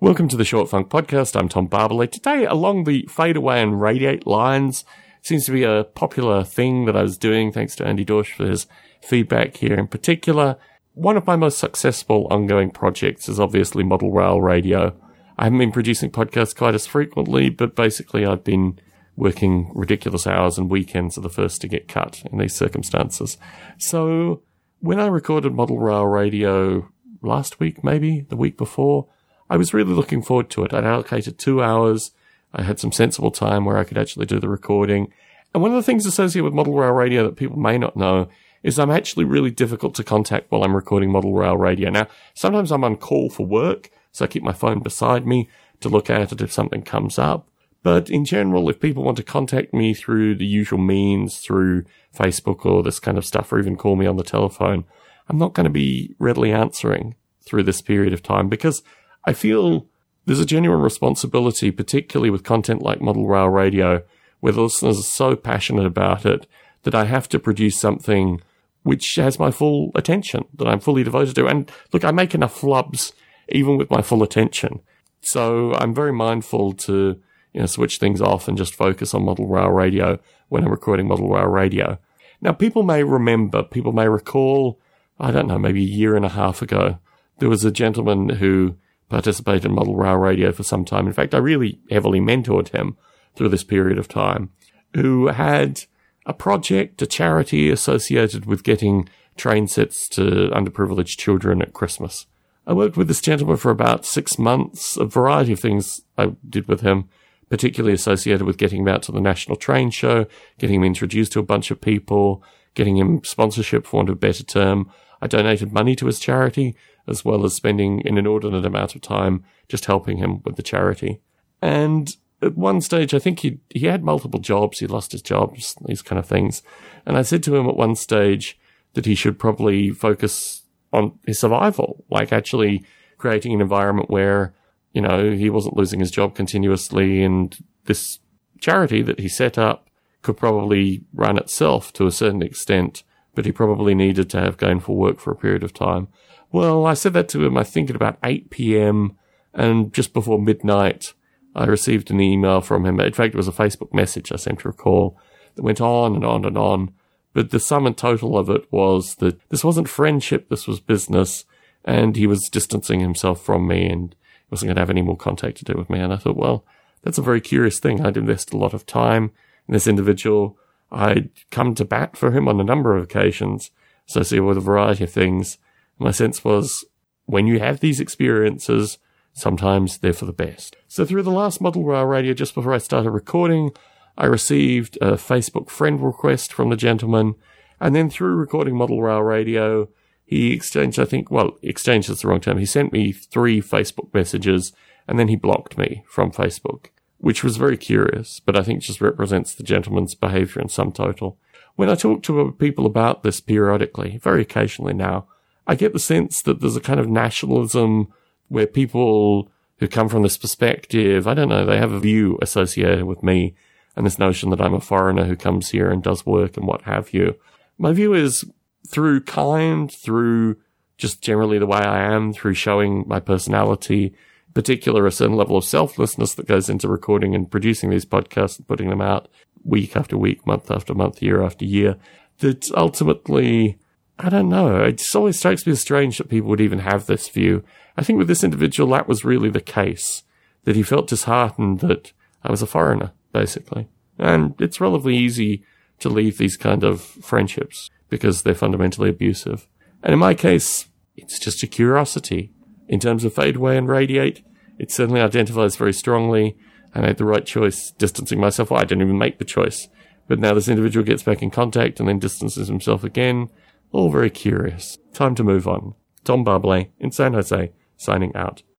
Welcome to the Short Funk Podcast. I'm Tom Barbalet. Today, along the fade away and radiate lines, seems to be a popular thing that I was doing. Thanks to Andy Dorsch for his feedback here. In particular, one of my most successful ongoing projects is obviously Model Rail Radio. I haven't been producing podcasts quite as frequently, but basically I've been working ridiculous hours and weekends are the first to get cut in these circumstances. So when I recorded Model Rail Radio last week, maybe the week before, I was really looking forward to it. I'd allocated two hours. I had some sensible time where I could actually do the recording. And one of the things associated with Model Rail Radio that people may not know is I'm actually really difficult to contact while I'm recording Model Rail Radio. Now, sometimes I'm on call for work, so I keep my phone beside me to look at it if something comes up. But in general, if people want to contact me through the usual means, through Facebook or this kind of stuff, or even call me on the telephone, I'm not going to be readily answering through this period of time because I feel there's a genuine responsibility, particularly with content like Model Rail Radio, where the listeners are so passionate about it that I have to produce something which has my full attention, that I'm fully devoted to. And look, I make enough flubs even with my full attention. So I'm very mindful to, you know, switch things off and just focus on Model Rail Radio when I'm recording Model Rail Radio. Now, people may remember, people may recall, I don't know, maybe a year and a half ago, there was a gentleman who participated in Model Rail Radio for some time. In fact, I really heavily mentored him through this period of time, who had a project, a charity associated with getting train sets to underprivileged children at Christmas. I worked with this gentleman for about six months, a variety of things I did with him, particularly associated with getting him out to the National Train Show, getting him introduced to a bunch of people, getting him sponsorship for want of a better term. I donated money to his charity, as well as spending an inordinate amount of time just helping him with the charity. And at one stage, I think he he had multiple jobs. He lost his jobs, these kind of things. And I said to him at one stage that he should probably focus on his survival, like actually creating an environment where you know he wasn't losing his job continuously, and this charity that he set up could probably run itself to a certain extent. But he probably needed to have gainful work for a period of time. Well, I said that to him, I think at about 8 p.m. and just before midnight, I received an email from him. In fact, it was a Facebook message I seem to recall that went on and on and on. But the sum and total of it was that this wasn't friendship, this was business. And he was distancing himself from me and wasn't going to have any more contact to do with me. And I thought, well, that's a very curious thing. I'd invested a lot of time in this individual. I'd come to bat for him on a number of occasions, associated with a variety of things. My sense was when you have these experiences, sometimes they're for the best. So through the last Model Rail Radio, just before I started recording, I received a Facebook friend request from the gentleman. And then through recording Model Rail Radio, he exchanged, I think, well, exchanged is the wrong term. He sent me three Facebook messages and then he blocked me from Facebook, which was very curious, but I think just represents the gentleman's behavior in sum total. When I talk to people about this periodically, very occasionally now, I get the sense that there's a kind of nationalism where people who come from this perspective, I don't know, they have a view associated with me and this notion that I'm a foreigner who comes here and does work and what have you. My view is through kind, through just generally the way I am, through showing my personality, particular a certain level of selflessness that goes into recording and producing these podcasts and putting them out week after week, month after month, year after year, that ultimately I don't know. It just always strikes me as strange that people would even have this view. I think with this individual, that was really the case. That he felt disheartened that I was a foreigner, basically. And it's relatively easy to leave these kind of friendships because they're fundamentally abusive. And in my case, it's just a curiosity. In terms of fade away and radiate, it certainly identifies very strongly. I made the right choice distancing myself. Well, I didn't even make the choice. But now this individual gets back in contact and then distances himself again. All very curious. Time to move on. Tom Barbalet in San Jose, signing out.